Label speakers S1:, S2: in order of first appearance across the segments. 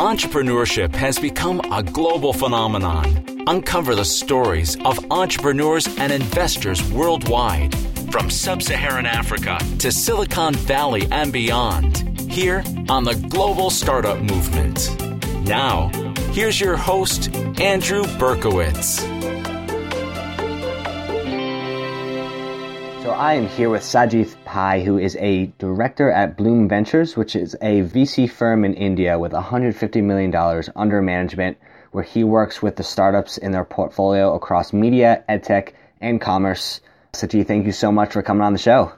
S1: Entrepreneurship has become a global phenomenon. Uncover the stories of entrepreneurs and investors worldwide, from sub Saharan Africa to Silicon Valley and beyond, here on the Global Startup Movement. Now, here's your host, Andrew Berkowitz.
S2: I am here with Sajith Pai, who is a director at Blume Ventures, which is a VC firm in India with $150 million under management, where he works with the startups in their portfolio across media, edtech, and commerce. Sajith, thank you so much for coming on the show.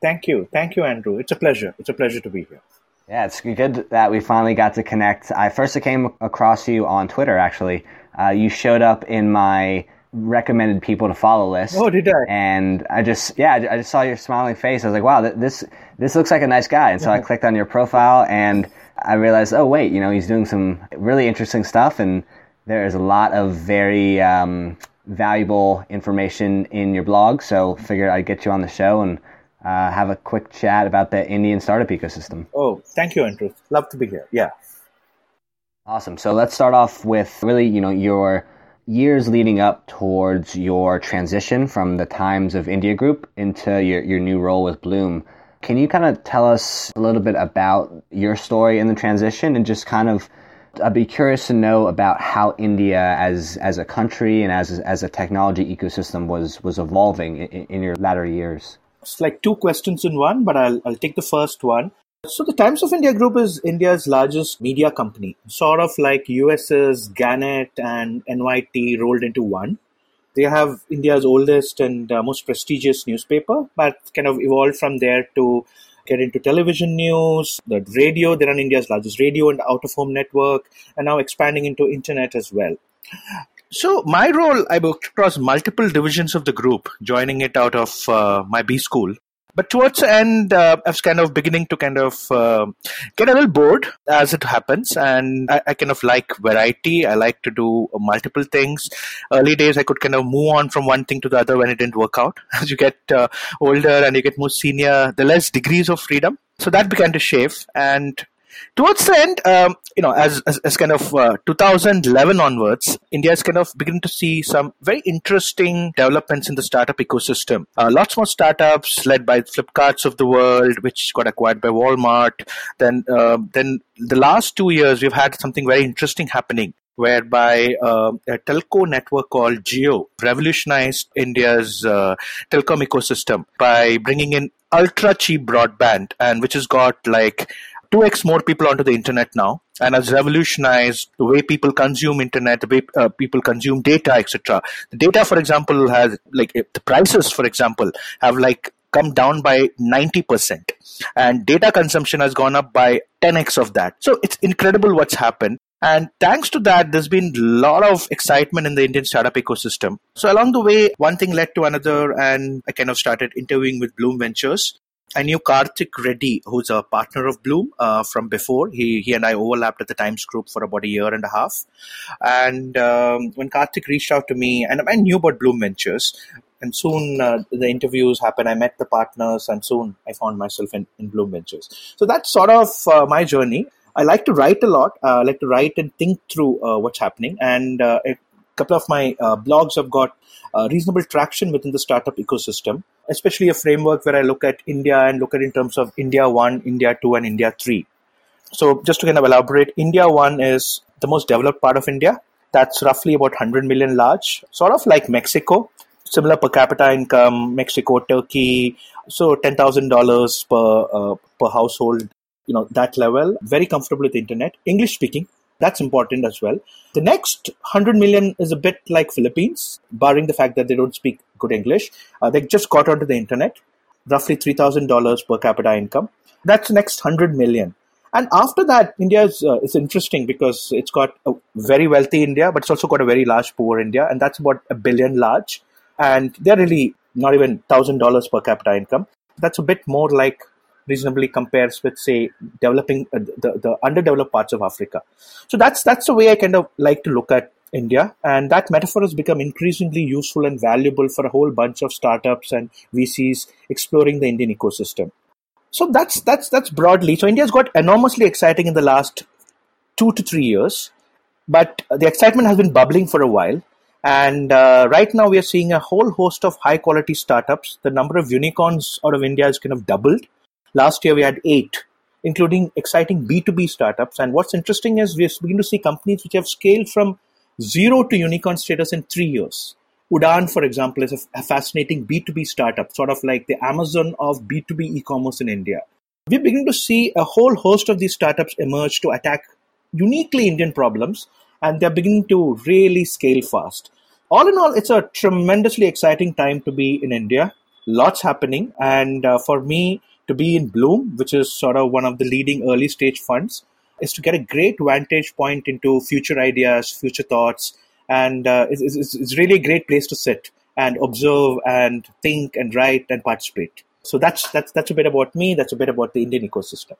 S3: Thank you. Thank you, Andrew. It's a pleasure. It's a pleasure to be here.
S2: Yeah, it's good that we finally got to connect. I first came across you on Twitter, actually. Uh, you showed up in my recommended people to follow list.
S3: Oh, did I?
S2: And I just, yeah, I just saw your smiling face. I was like, wow, this this looks like a nice guy. And so I clicked on your profile and I realized, oh wait, you know, he's doing some really interesting stuff, and there is a lot of very um, valuable information in your blog. So figured I'd get you on the show and. Uh, have a quick chat about the Indian startup ecosystem.
S3: Oh, thank you, Andrew. Love to be here. Yeah.
S2: Awesome. So let's start off with really, you know, your years leading up towards your transition from the Times of India Group into your, your new role with Blume. Can you kind of tell us a little bit about your story in the transition and just kind of I'd be curious to know about how India as as a country and as as a technology ecosystem was was evolving in, in your latter years.
S3: It's like two questions in one, but I'll I'll take the first one. So the Times of India Group is India's largest media company, sort of like US's Gannett and NYT rolled into one. They have India's oldest and uh, most prestigious newspaper, but kind of evolved from there to get into television news, the radio. They run India's largest radio and out of home network, and now expanding into internet as well. So my role, I worked across multiple divisions of the group, joining it out of uh, my B school, but towards the end, uh, I was kind of beginning to kind of uh, get a little bored as it happens, and I, I, kind of like variety. I like to do multiple things. Early days, I could kind of move on from one thing to the other when it didn't work out. As you get uh, older and you get more senior, the less degrees of freedom. So that began to shave, and towards the end, um, you know, as, as, as kind of uh, 2011 onwards, India is kind of beginning to see some very interesting developments in the startup ecosystem. Uh, lots more startups led by Flipkarts of the world, which got acquired by Walmart. Then, uh, then the last two years, we've had something very interesting happening whereby uh, a telco network called Jio revolutionized India's uh, telecom ecosystem by bringing in ultra cheap broadband and which has got like 2x more people onto the internet now and has revolutionized the way people consume internet the way uh, people consume data etc the data for example has like the prices for example have like come down by 90% and data consumption has gone up by 10x of that so it's incredible what's happened and thanks to that, there's been a lot of excitement in the Indian startup ecosystem. So along the way, one thing led to another, and I kind of started interviewing with Blume Ventures. I knew Karthik Reddy, who's a partner of Blume uh, from before. He he and I overlapped at the Times Group for about a year and a half. And um, when Karthik reached out to me, and I knew about Blume Ventures, and soon uh, the interviews happened. I met the partners, and soon I found myself in, in Blume Ventures. So that's sort of uh, my journey. I like to write a lot. Uh, I like to write and think through uh, what's happening, and uh, a couple of my blogs have got reasonable traction within the startup ecosystem especially a framework where I look at India and look at in terms of India 1, India 2, and India 3. So, just to kind of elaborate, India 1 is the most developed part of India. That's roughly about 100 million large, sort of like Mexico, similar per capita income, Mexico, Turkey, so $10,000 per, uh, per household, you know, that level, very comfortable with the internet, English speaking, that's important as well. The next 100 million is a bit like Philippines, barring the fact that they don't speak good English. Uh, they just got onto the internet, roughly $3,000 per capita income. That's the next 100 million. And after that, India is uh, it's interesting because it's got a very wealthy India, but it's also got a very large poor India, and that's about a billion large. And they're really not even thousand dollars per capita income. That's a bit more like reasonably compares with say developing uh, the, the underdeveloped parts of africa so that's that's the way i kind of like to look at india and that metaphor has become increasingly useful and valuable for a whole bunch of startups and vcs exploring the indian ecosystem so that's that's that's broadly so india's got enormously exciting in the last two to three years. But the excitement has been bubbling for a while. And uh, right now, we are seeing a whole host of high quality startups. The number of unicorns out of India has kind of doubled. Last year, we had eight, including exciting B2B startups. And what's interesting is we're beginning to see companies which have scaled from zero to unicorn status in three years. Udaan, for example, is a, fascinating B2B startup, sort of like the Amazon of B2B e commerce in India. We're beginning to see a whole host of these startups emerge to attack uniquely Indian problems, and they're beginning to really scale fast. All in all, it's a tremendously exciting time to be in India. Lots happening, and uh, for me to be in Blume, which is sort of one of the leading early stage funds, is to get a great vantage point into future ideas, future thoughts, and uh, it's, it's, it's really a great place to sit and observe and think and write and participate. So that's that's that's a bit about me. That's a bit about the Indian ecosystem.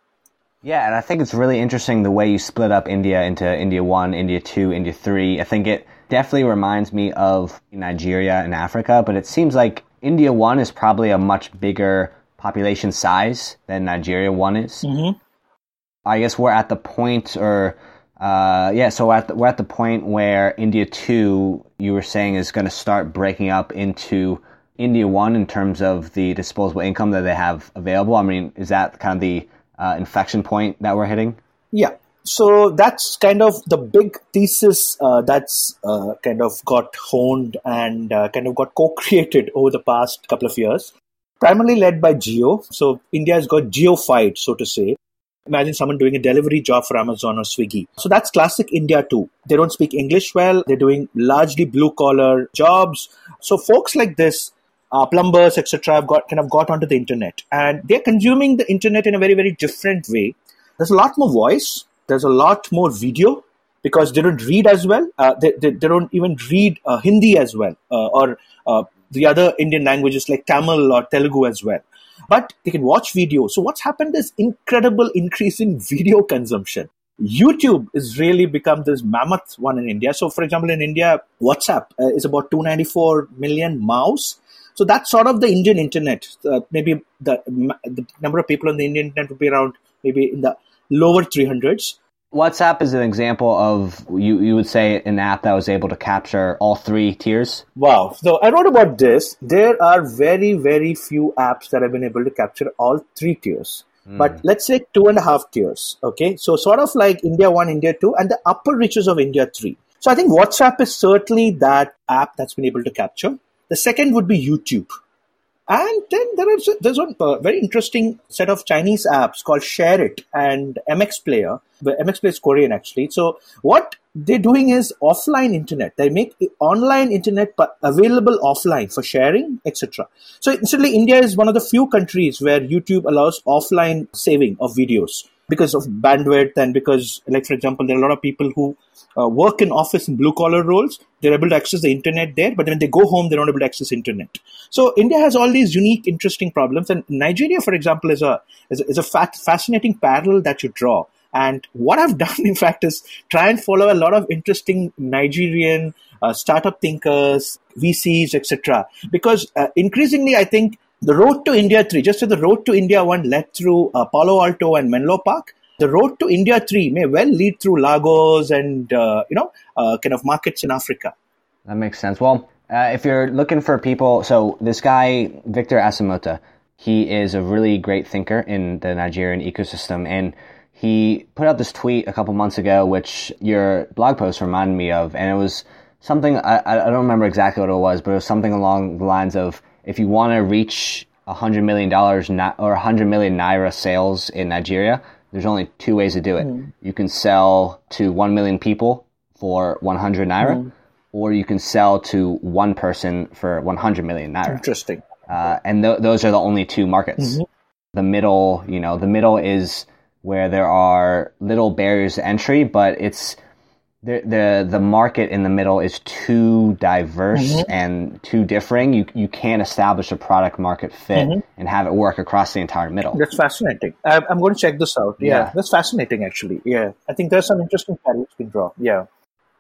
S2: Yeah, and I think it's really interesting the way you split up India into India 1, India 2, India 3. I think it definitely reminds me of Nigeria and Africa, but it seems like India 1 is probably a much bigger population size than Nigeria 1 is.
S3: Mm-hmm.
S2: I guess we're at the point, or uh, yeah, so we're at, the, we're at the point where India 2, you were saying, is going to start breaking up into India 1 in terms of the disposable income that they have available. I mean, is that kind of the uh, inflection point that we're hitting?
S3: Yeah. So that's kind of the big thesis uh, that's uh, kind of got honed and uh, kind of got co-created over the past couple of years, primarily led by Jio. So India has got Jio-fied, so to say. Imagine someone doing a delivery job for Amazon or Swiggy. So that's classic India too. They don't speak English well. They're doing largely blue collar jobs. So folks like this uh, plumbers, etc., have got kind of got onto the internet, and they're consuming the internet in a very, very different way. There's a lot more voice. There's a lot more video because they don't read as well. Uh, they, they, they, don't even read uh, Hindi as well, uh, or uh, the other Indian languages like Tamil or Telugu as well. But they can watch video. So what's happened is incredible increase in video consumption. YouTube has really become this mammoth one in India. So, for example, in India, WhatsApp uh, is about 294 million MAUs so that's sort of the Indian internet. Uh, maybe the, the number of people on the Indian internet would be around maybe in the lower 300s.
S2: WhatsApp is an example of you you would say an app that was able to capture all three tiers.
S3: Wow! So I wrote about this. There are very very few apps that have been able to capture all three tiers. Mm. But let's say two and a half tiers. Okay, so sort of like India one, India two, and the upper reaches of India three. So I think WhatsApp is certainly that app that's been able to capture. The second would be YouTube. And then there is there's a uh, very interesting set of Chinese apps called SHAREit and MX Player. But MX Player is Korean actually. So what they're doing is offline internet. They make online internet available offline for sharing, etc. So instantly, India is one of the few countries where YouTube allows offline saving of videos because of bandwidth and because, like for example, there are a lot of people who uh, work in office in blue collar roles, they're able to access the internet there, but when they go home, they're not able to access internet. So India has all these unique, interesting problems, and Nigeria, for example, is a is a, is a fascinating parallel that you draw. And what I've done, in fact, is try and follow a lot of interesting Nigerian uh, startup thinkers, VCs, etc. Because uh, increasingly, I think the road to India 3, just as the road to India 1 led through uh, Palo Alto and Menlo Park, the road to India 3 may well lead through Lagos and, uh, you know, uh, kind of markets in Africa.
S2: That makes sense. Well, uh, if you're looking for people, so this guy, Victor Asemota, he is a really great thinker in the Nigerian ecosystem. And he put out this tweet a couple months ago, which your blog post reminded me of. And it was something, I, I don't remember exactly what it was, but it was something along the lines of if you want to reach $100 million or 100 million naira sales in Nigeria, there's only two ways to do it. Mm. You can sell to 1 million people for 100 naira, mm. or you can sell to one person for 100 million naira.
S3: Interesting.
S2: Uh, and th- those are the only two markets. Mm-hmm. The middle, you know, the middle is where there are little barriers to entry, but it's the the the market in the middle is too diverse mm-hmm. and too differing. You you can't establish a product market fit mm-hmm. and have it work across the entire middle.
S3: That's fascinating. I, am going to check this out. Yeah, yeah, that's fascinating. Actually, yeah, I think there's some interesting parallels you can draw. Yeah,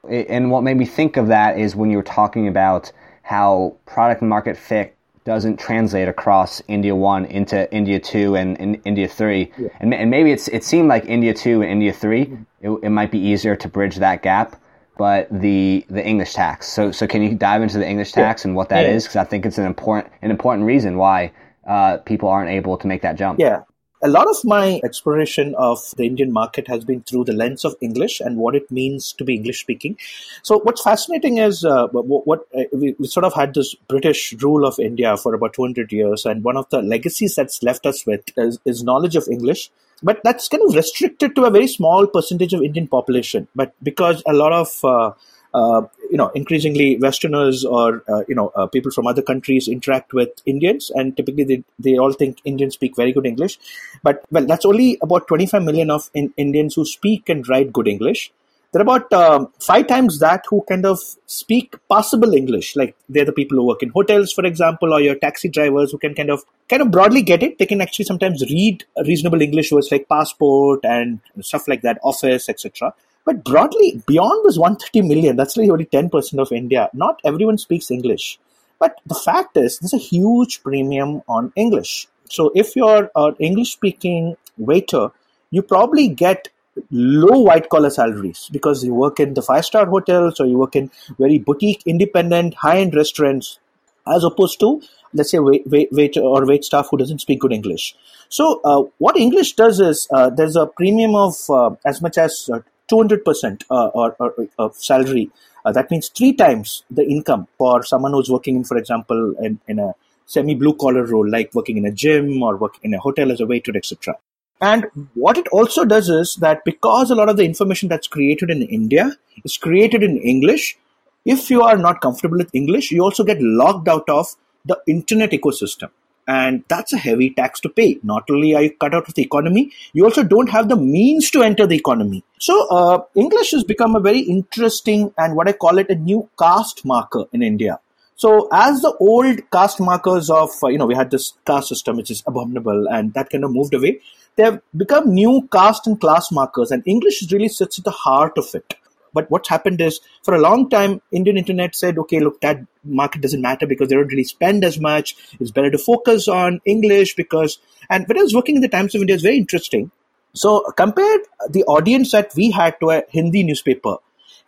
S2: and what made me think of that is when you were talking about how product market fit doesn't translate across India 1 into India 2 and, and India 3. Yeah. And, and maybe it's it seemed like India 2 and India 3, mm-hmm. it, it might be easier to bridge that gap but the the English tax. So so can you dive into the English tax yeah. and what that yeah. is? Because I think it's an important an important reason why uh, people aren't able to make that jump.
S3: Yeah, a lot of my exploration of the Indian market has been through the lens of English and what it means to be English speaking. So, what's fascinating is uh, what, uh, we, we, sort of had this British rule of India for about 200 years, and one of the legacies that's left us with is, is knowledge of English. But that's kind of restricted to a very small percentage of Indian population. But because a lot of uh, you know, increasingly Westerners or uh, you know uh, people from other countries interact with Indians, and typically they, they all think Indians speak very good English. But well, that's only about 25 million of in- Indians who speak and write good English. There are about um, five times that who kind of speak passable English. Like they're the people who work in hotels, for example, or your taxi drivers who can kind of kind of broadly get it. They can actually sometimes read reasonable English words like passport and stuff like that, office, etc. But broadly, beyond this 130 million, that's like only 10% of India. Not everyone speaks English. But the fact is, there's a huge premium on English. So if you're an English speaking waiter, you probably get low white collar salaries because you work in the five star hotels or you work in very boutique, independent, high end restaurants, as opposed to let's say wait, wait, wait or wait staff who doesn't speak good English. So uh, what English does is uh, there's a premium of uh, as much as uh, 200% uh, or, or, of salary. Uh, that means three times the income for someone who's working, in, for example, in, in a semi blue collar role, like working in a gym or working in a hotel as a waiter, etc. And what it also does is that because a lot of the information that's created in India is created in English, if you are not comfortable with English, you also get locked out of the internet ecosystem and that's a heavy tax to pay. Not only are you cut out of the economy, you also don't have the means to enter the economy. So, uh, English has become a very interesting and what I call it a new caste marker in India. So, as the old caste markers of, uh, you know, we had this caste system which is abominable and that kind of moved away, they have become new caste and class markers, and English really sits at the heart of it. But what's happened is for a long time, Indian internet said, okay, look, that market doesn't matter because they don't really spend as much. It's better to focus on English because, and when I was working in the Times of India, it's very interesting. So compared the audience that we had to a Hindi newspaper,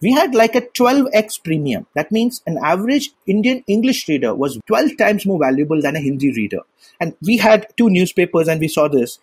S3: we had like a 12x premium. That means an average Indian English reader was 12 times more valuable than a Hindi reader. And we had two newspapers and we saw this.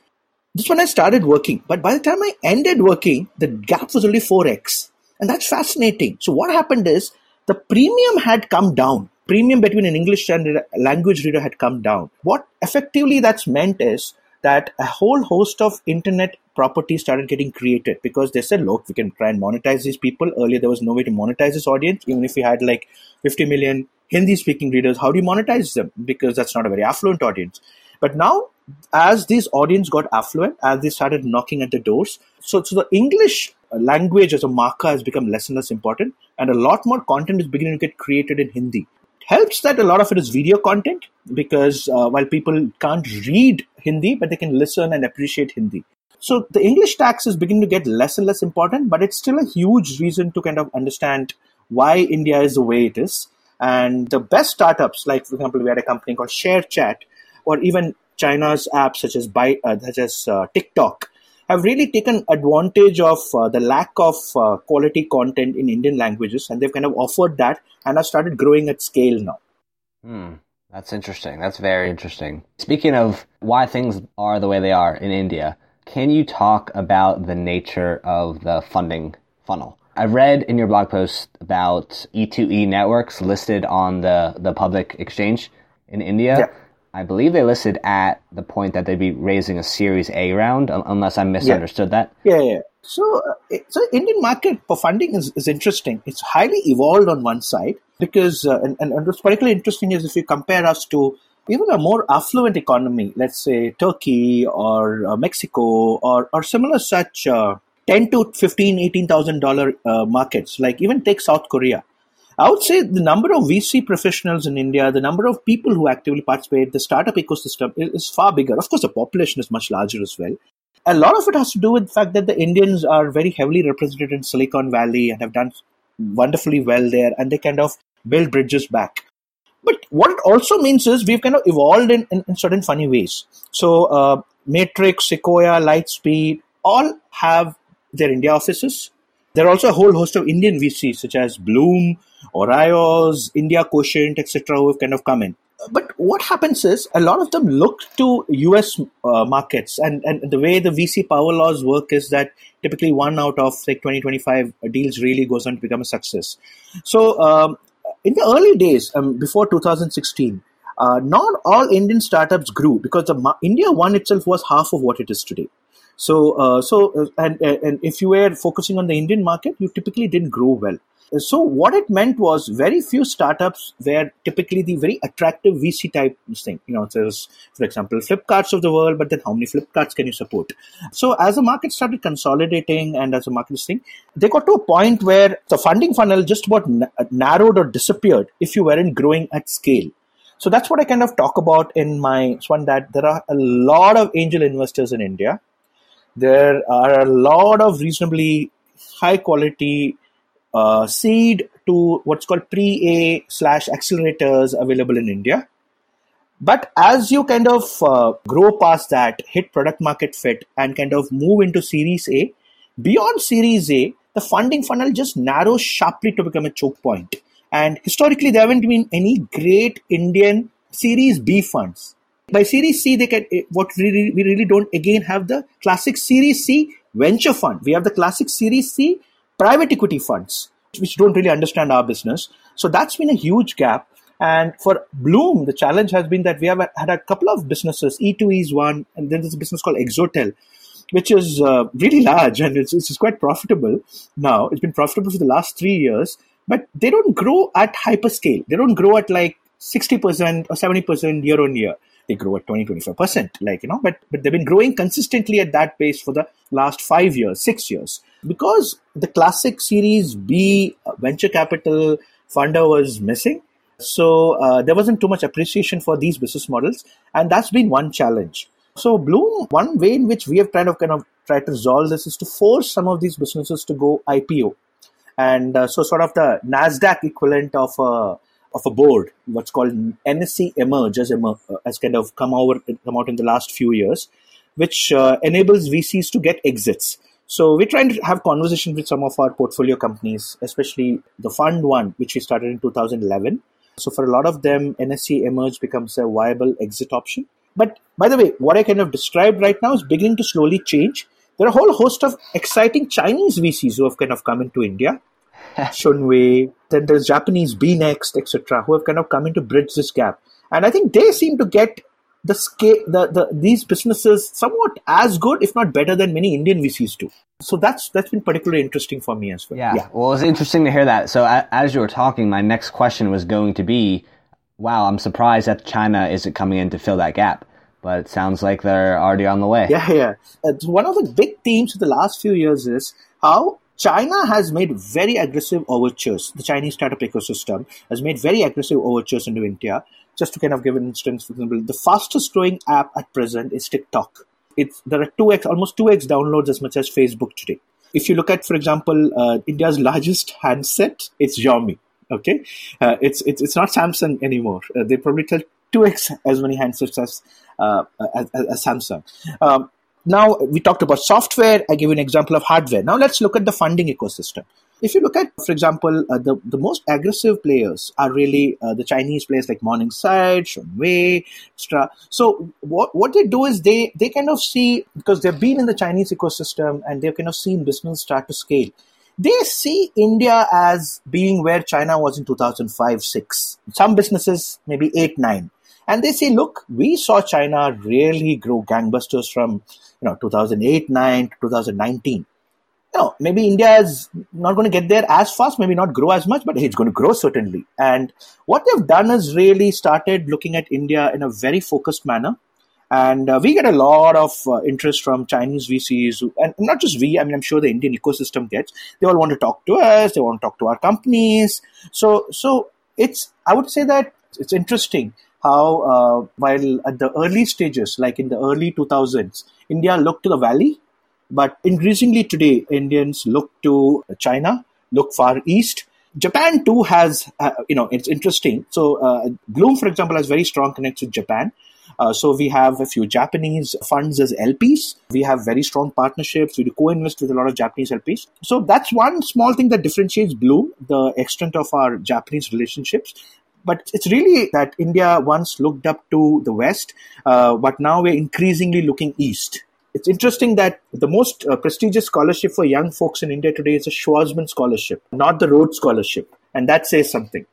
S3: This when I started working. But by the time I ended working, the gap was only 4x. And that's fascinating. So what happened is the premium had come down. Premium between an English and language reader had come down. What effectively that's meant is that a whole host of internet properties started getting created because they said, look, we can try and monetize these people. Earlier, there was no way to monetize this audience. Even if we had like 50 million Hindi speaking readers, how do you monetize them? Because that's not a very affluent audience. But now, as these audience got affluent, as they started knocking at the doors, so, so the English language as a marker has become less and less important, and a lot more content is beginning to get created in Hindi. Helps that a lot of it is video content because uh, while people can't read Hindi, but they can listen and appreciate Hindi. So the English tax is beginning to get less and less important, but it's still a huge reason to kind of understand why India is the way it is. And the best startups, like for example, we had a company called ShareChat, or even China's apps such as By, uh, such as uh, TikTok, have really taken advantage of uh, the lack of uh, quality content in Indian languages, and they've kind of offered that and have started growing at scale now.
S2: Hmm. That's interesting. That's very interesting. Speaking of why things are the way they are in India, can you talk about the nature of the funding funnel? I read in your blog post about E2E networks listed on the, the public exchange in India. Yeah. I believe they listed at the point that they'd be raising a Series A round, unless I misunderstood
S3: yeah.
S2: that.
S3: Yeah, yeah. So, uh, so Indian market for funding is, is interesting. It's highly evolved on one side because, uh, and, and, and what's particularly interesting is if you compare us to even a more affluent economy, let's say Turkey or uh, Mexico or, or similar such uh, 10 to 15, 18,000 dollar uh, markets, like even take South Korea. I would say the number of VC professionals in India, the number of people who actively participate, the startup ecosystem is, far bigger. Of course, the population is much larger as well. A lot of it has to do with the fact that the Indians are very heavily represented in Silicon Valley and have done wonderfully well there, and they kind of build bridges back. But what it also means is we've kind of evolved in, in, in certain funny ways. So, uh, Matrix, Sequoia, Lightspeed, all have their India offices. There are also a whole host of Indian VCs such as Blume, Orios, India Quotient, etc., who have kind of come in. But what happens is a lot of them look to US uh, markets, and, and the way the VC power laws work is that typically one out of like 20, 25 deals really goes on to become a success. So, um, in the early days, um, before 2016, uh, not all Indian startups grew because the India one itself was half of what it is today. So, uh, so uh, and and if you were focusing on the Indian market, you typically didn't grow well. So what it meant was very few startups were typically the very attractive VC type thing. You know, there's, for example, Flipkarts of the world, but then how many Flipkarts can you support? So as the market started consolidating and as the market thing, they got to a point where the funding funnel just about narrowed or disappeared if you weren't growing at scale. So that's what I kind of talk about in my one that there are a lot of angel investors in India. There are a lot of reasonably high quality uh, seed to what's called pre-A slash accelerators available in India. But as you kind of uh, grow past that, hit product market fit, and kind of move into Series A, beyond Series A, the funding funnel just narrows sharply to become a choke point. And historically, there haven't been any great Indian Series B funds. By Series C, they can eh, what really, we really don't again have the classic Series C venture fund. We have the classic Series C private equity funds, which don't really understand our business. So that's been a huge gap. And for Blume, the challenge has been that we have had a couple of businesses. E2E is one, and then there's a business called Exotel, which is uh, really large and it's, it's quite profitable now. It's been profitable for the last three years, but they don't grow at hyperscale. They don't grow at like 60% or 70% year on year they grow at 20 25% like you know but but they've been growing consistently at that pace for the last 5 years 6 years. Because the classic series b venture capital funder was missing so uh, there wasn't too much appreciation for these business models and that's been one challenge. So Blume one way in which we have kind of kind of tried to resolve this is to force some of these businesses to go ipo and uh, so sort of the nasdaq equivalent of a of a board, what's called NSE Emerge, has, emer- uh, has kind of come over come out in the last few years, which uh, enables VCs to get exits. So we're trying to have conversations with some of our portfolio companies, especially the fund one, which we started in 2011. So for a lot of them, NSE Emerge becomes a viable exit option. But by the way, what I kind of described right now is beginning to slowly change. There are a whole host of exciting Chinese VCs who have kind of come into India Shunwei, then there's Japanese Beenext, etc., who have kind of come in to bridge this gap. And I think they seem to get the scale, the, the these businesses somewhat as good, if not better, than many Indian VCs do. So that's that's been particularly interesting for me as well.
S2: Yeah. yeah. Well, it's interesting to hear that. So as you were talking, my next question was going to be, wow, I'm surprised that China isn't coming in to fill that gap. But it sounds like they're already on the way.
S3: Yeah, yeah. It's one of the big themes of the last few years is how China has made very aggressive overtures. The Chinese startup ecosystem has made very aggressive overtures into India. Just to kind of give an instance, for example, the fastest growing app at present is TikTok. It's, there are 2x, almost 2x downloads as much as Facebook today. If you look at, for example, uh, India's largest handset, it's Xiaomi. Okay, uh, it's, it's it's not Samsung anymore. Uh, they probably tell 2x as many handsets as uh, as, as, Samsung. Um, now we talked about software. I you an example of hardware. Now let's look at the funding ecosystem. If you look at, for example, uh, the, the most aggressive players are really uh, the Chinese players like Morningside, Shunwei, etc. So what, what they do is they, they kind of see, because they've been in the Chinese ecosystem and they've kind of seen business start to scale, they see India as being where China was in 2005 6. Some businesses, maybe 8 9. And they say, look, we saw China really grow gangbusters from you know 2008 9 2019 you know maybe india is not going to get there as fast maybe not grow as much but it's going to grow certainly and what they've done is really started looking at india in a very focused manner and uh, we get a lot of uh, interest from Chinese VCs, who, and not just we. I mean, I'm sure the Indian ecosystem gets. They all want to talk to us. They want to talk to our companies. So, so it's. I would say that it's interesting how uh, while at the early stages, like in the early 2000s, India looked to the valley, but increasingly today, Indians look to China, look far east. Japan too has, uh, you know, it's interesting. So uh, Blume, for example, has very strong connects with Japan. Uh, so we have a few Japanese funds as LPs. We have very strong partnerships. We co-invest with a lot of Japanese LPs. So that's one small thing that differentiates Blume, the extent of our Japanese relationships. But it's really that India once looked up to the West, uh, but now we're increasingly looking east. It's interesting that the most uh, prestigious scholarship for young folks in India today is a Schwarzman scholarship, not the Rhodes scholarship, and that says something.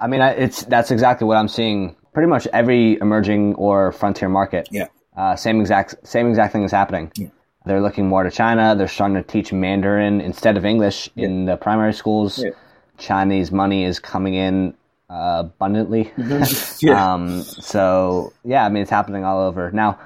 S2: I mean, it's that's exactly what I'm seeing. Pretty much every emerging or frontier market.
S3: Yeah.
S2: Uh, same exact same exact thing is happening.
S3: Yeah.
S2: They're looking more to China. They're starting to teach Mandarin instead of English yeah. in the primary schools. Yeah. Chinese money is coming in uh, abundantly. Yeah. um, so yeah, I mean it's happening all over now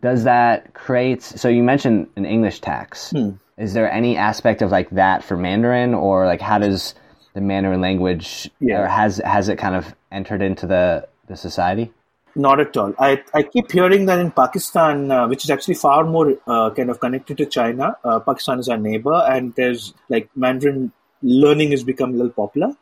S2: does that create? So you mentioned an English tax. Hmm. Is there any aspect of like that for Mandarin, or like how does the Mandarin language, yeah. or has has it kind of entered into the the society?
S3: Not at all. I, I keep hearing that in Pakistan, uh, which is actually far more uh, kind of connected to China. Uh, Pakistan is our neighbor, and there's like Mandarin learning has become a little popular.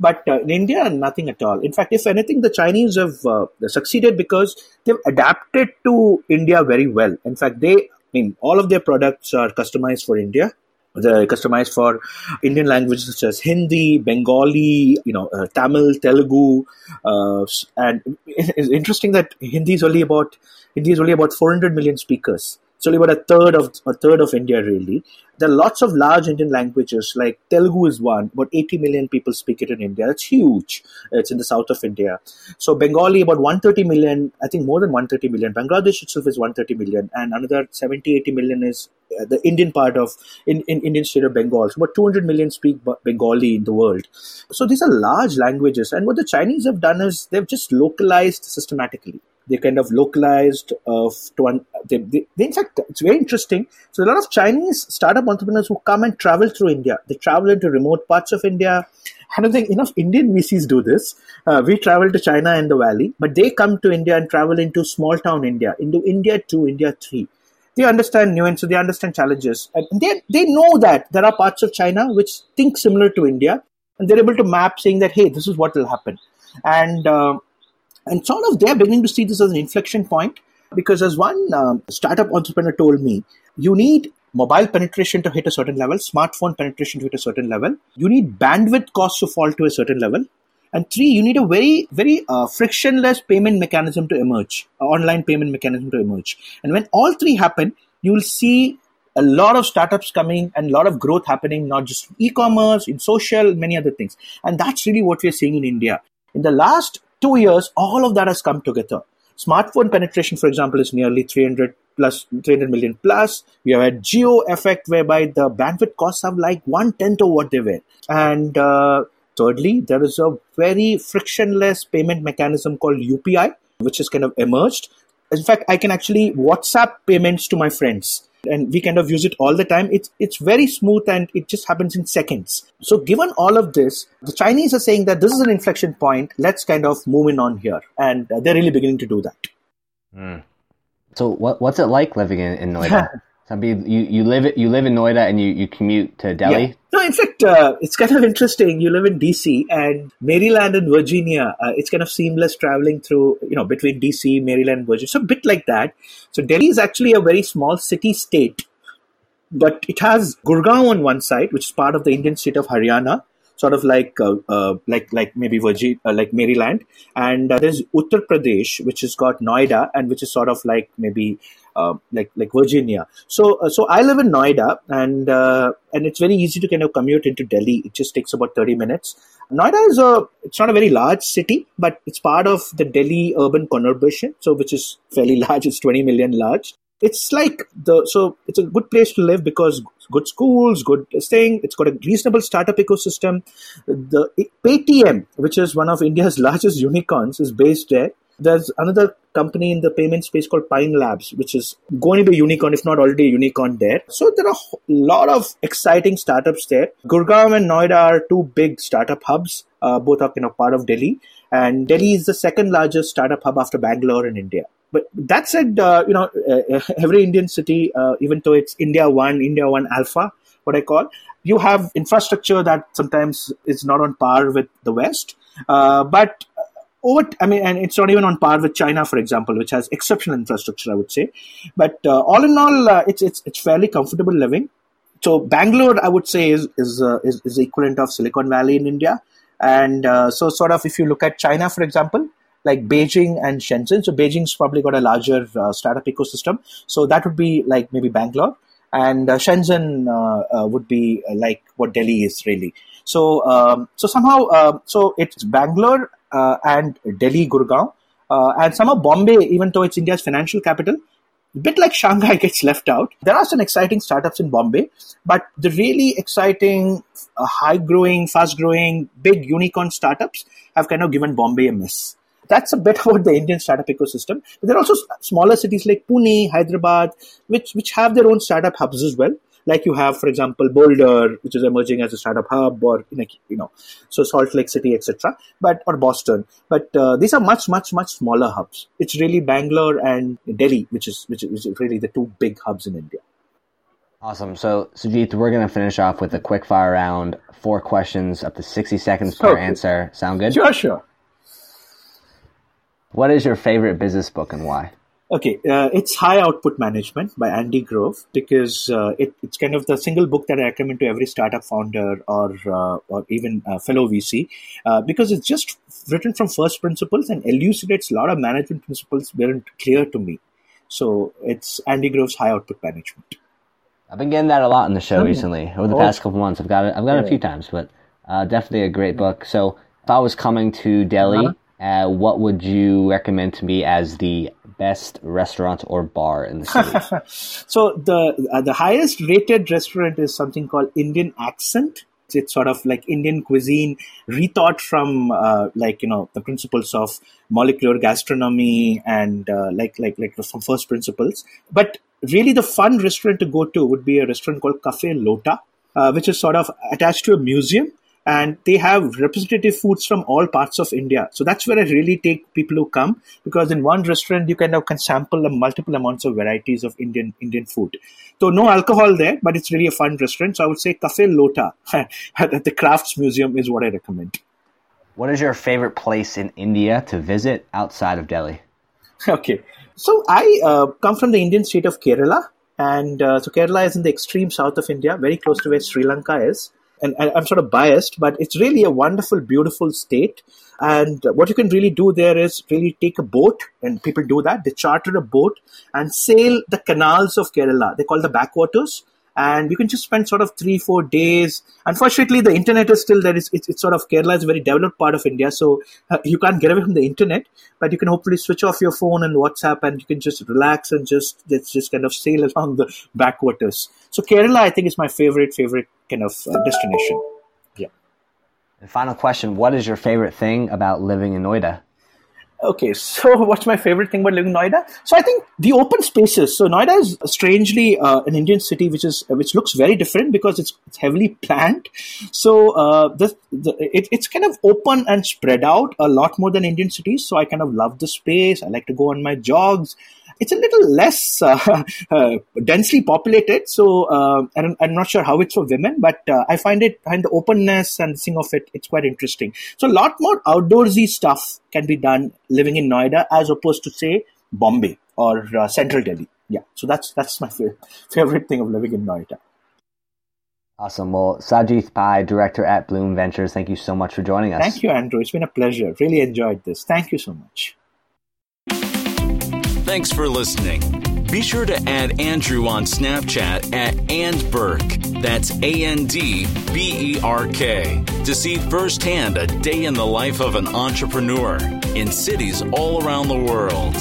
S3: But uh, in India, nothing at all. In fact, if anything, the Chinese have uh, succeeded because they've adapted to India very well. In fact, they, I mean, all of their products are customized for India. They're customized for Indian languages such as Hindi, Bengali, you know, uh, Tamil, Telugu, uh, and it's interesting that Hindi is only about Hindi is only about 400 million speakers. It's only about a third of a third of India really. There are lots of large Indian languages like Telugu is one. About 80 million people speak it in India. That's huge. It's in the south of India. So Bengali about 130 million. I think more than 130 million. Bangladesh itself is 130 million, and another 70 80 million is uh, the Indian part of in, in Indian state of Bengal. So about 200 million speak Bengali in the world. So these are large languages, and what the Chinese have done is they've just localized systematically they kind of localized uh, to one. They, they, they, in fact, it's very interesting. So a lot of Chinese startup entrepreneurs who come and travel through India. They travel into remote parts of India. I don't think enough Indian VCs do this. Uh, we travel to China and the Valley, but they come to India and travel into small town India, into India two, India three. They understand nuances, they understand challenges, and they they know that there are parts of China which think similar to India, and they're able to map saying that hey, this is what will happen. And uh, and sort of they're beginning to see this as an inflection point because, as one um, startup entrepreneur told me, you need mobile penetration to hit a certain level, smartphone penetration to hit a certain level. You need bandwidth costs to fall to a certain level. And three, you need a very, very uh, frictionless payment mechanism to emerge, online payment mechanism to emerge. And when all three happen, you will see a lot of startups coming and a lot of growth happening, not just e-commerce, in social, many other things. And that's really what we're seeing in India. In the last two years, all of that has come together. Smartphone penetration, for example, is nearly 300 plus 300 million plus. We have had Jio effect whereby the bandwidth costs are like one tenth of what they were. And uh, thirdly, there is a very frictionless payment mechanism called UPI, which has kind of emerged. In fact, I can actually WhatsApp payments to my friends and we kind of use it all the time. It's it's very smooth and it just happens in seconds. So given all of this, the Chinese are saying that this is an inflection point. Let's kind of move in on here, and they're really beginning to do that.
S2: Mm. So what what's it like living in, in Noida? you, you live you live in Noida and you, you commute to Delhi.
S3: Yeah. No, in fact, uh, it's kind of interesting. You live in DC and Maryland and Virginia. Uh, it's kind of seamless traveling through you know between DC, Maryland, Virginia. So a bit like that. So Delhi is actually a very small city state, but it has Gurgaon on one side, which is part of the Indian state of Haryana, sort of like uh, uh, like like maybe Virginia, uh, like Maryland, and there's Uttar Pradesh, which has got Noida, and which is sort of like maybe uh, like like Virginia. So uh, so I live in Noida, and uh, and it's very easy to kind of commute into Delhi. It just takes about thirty minutes. Noida is a it's not a very large city, but it's part of the Delhi urban conurbation, so which is fairly large. It's twenty million large. It's like the so it's a good place to live because good schools, good thing. It's got a reasonable startup ecosystem. The Paytm, which is one of India's largest unicorns, is based there there's another company in the payment space called Pine Labs, which is going to be a unicorn, if not already a unicorn there. So there are a lot of exciting startups there. Gurgaon and Noida are two big startup hubs. Uh, both are you know part of Delhi, and Delhi is the second largest startup hub after Bangalore in India. But that said, uh, you know, uh, every Indian city, uh, even though it's India One, India One Alpha, what I call, you have infrastructure that sometimes is not on par with the West. Uh, but over, I mean, and it's not even on par with China, for example, which has exceptional infrastructure, I would say. But all in all, it's it's it's fairly comfortable living. So Bangalore, I would say, is is uh, is, is equivalent of Silicon Valley in India. And uh, so, sort of, if you look at China, for example, like Beijing and Shenzhen. So Beijing's probably got a larger uh, startup ecosystem. So that would be like maybe Bangalore, and uh, Shenzhen uh, uh, would be like what Delhi is really. So um, so somehow so it's Bangalore and Delhi, Gurgaon, and somehow Bombay, even though it's India's financial capital, a bit like Shanghai gets left out. There are some exciting startups in Bombay, but the really exciting, uh, high growing, fast growing, big unicorn startups have kind of given Bombay a miss. That's a bit about the Indian startup ecosystem. But there are also smaller cities like Pune, Hyderabad, which, which have their own startup hubs as well like you have, for example, Boulder, which is emerging as a startup hub, or you know, so Salt Lake City, etc. But or Boston, but uh, these are much, much, much smaller hubs. It's really Bangalore and Delhi, which is which is really the two big hubs in India.
S2: Awesome. So, Sujit, we're going to finish off with a quick fire round. Four questions, up to 60 seconds per okay. answer. Sound good?
S3: Sure, sure.
S2: What is your favorite business book and why?
S3: Okay, uh, it's High Output Management by Andy Grove because uh, it, it's kind of the single book that I recommend to every startup founder or uh, or even fellow VC uh, because it's just written from first principles and elucidates a lot of management principles weren't clear to me. So it's Andy Grove's High Output Management.
S2: I've been getting that a lot in the show oh, recently over the oh. past couple months. I've got it. I've got yeah. it a few times, but uh, definitely a great book. So if I was coming to Delhi. Uh-huh uh, what would you recommend to me as the best restaurant or bar in the city?
S3: so the uh, the highest rated restaurant is something called Indian Accent. It's sort of like Indian cuisine rethought from uh, like you know the principles of molecular gastronomy and uh, like like like from first principles. But really, the fun restaurant to go to would be a restaurant called Cafe Lota, uh, which is sort of attached to a museum and they have representative foods from all parts of India. So that's where I really take people who come because in one restaurant you kind of can sample multiple amounts of varieties of Indian Indian food. So no alcohol there, but it's really a fun restaurant. So I would say Cafe Lota at the Crafts Museum is what I recommend.
S2: What is your favorite place in India to visit outside of Delhi?
S3: Okay, so I uh, come from the Indian state of Kerala, and uh, so Kerala is in the extreme south of India, very close to where Sri Lanka is and I'm sort of biased, but it's really a wonderful, beautiful state. And what you can really do there is really take a boat, and people do that. They charter a boat and sail the canals of Kerala. They call the backwaters and you can just spend sort of three four days. Unfortunately the internet is still there. It's, it's, it's sort of kerala is a very developed part of india so uh, you can't get away from the internet. But you can hopefully switch off your phone and whatsapp and you can just relax and just just, just kind of sail along the backwaters. So kerala i think is my favorite favorite kind of uh, destination. Yeah.
S2: And final question what is your favorite thing about living in noida
S3: Okay, so what's my favorite thing about living in Noida? So I think the open spaces. So Noida is strangely uh, an Indian city, which is which looks very different because it's, it's heavily planned. So uh, the, the it, it's kind of open and spread out a lot more than Indian cities. So I kind of love the space. I like to go on my jogs it's a little less uh, uh, densely populated. So uh, I'm, I'm, not sure how it's for women, but uh, I find it and the openness and the thing of it, it's quite interesting. So a lot more outdoorsy stuff can be done living in Noida as opposed to say Bombay or uh, Central Delhi. Yeah, so that's that's my favorite, favorite thing of living in Noida.
S2: Awesome. Well, Sajith Pai, director at Blume Ventures, thank you so much for joining us.
S3: Thank you, Andrew. It's been a pleasure. Really enjoyed this. Thank you so much.
S1: Thanks for listening. Be sure to add Andrew on Snapchat at andberk. That's A N D B E R K to see firsthand a day in the life of an entrepreneur in cities all around the world.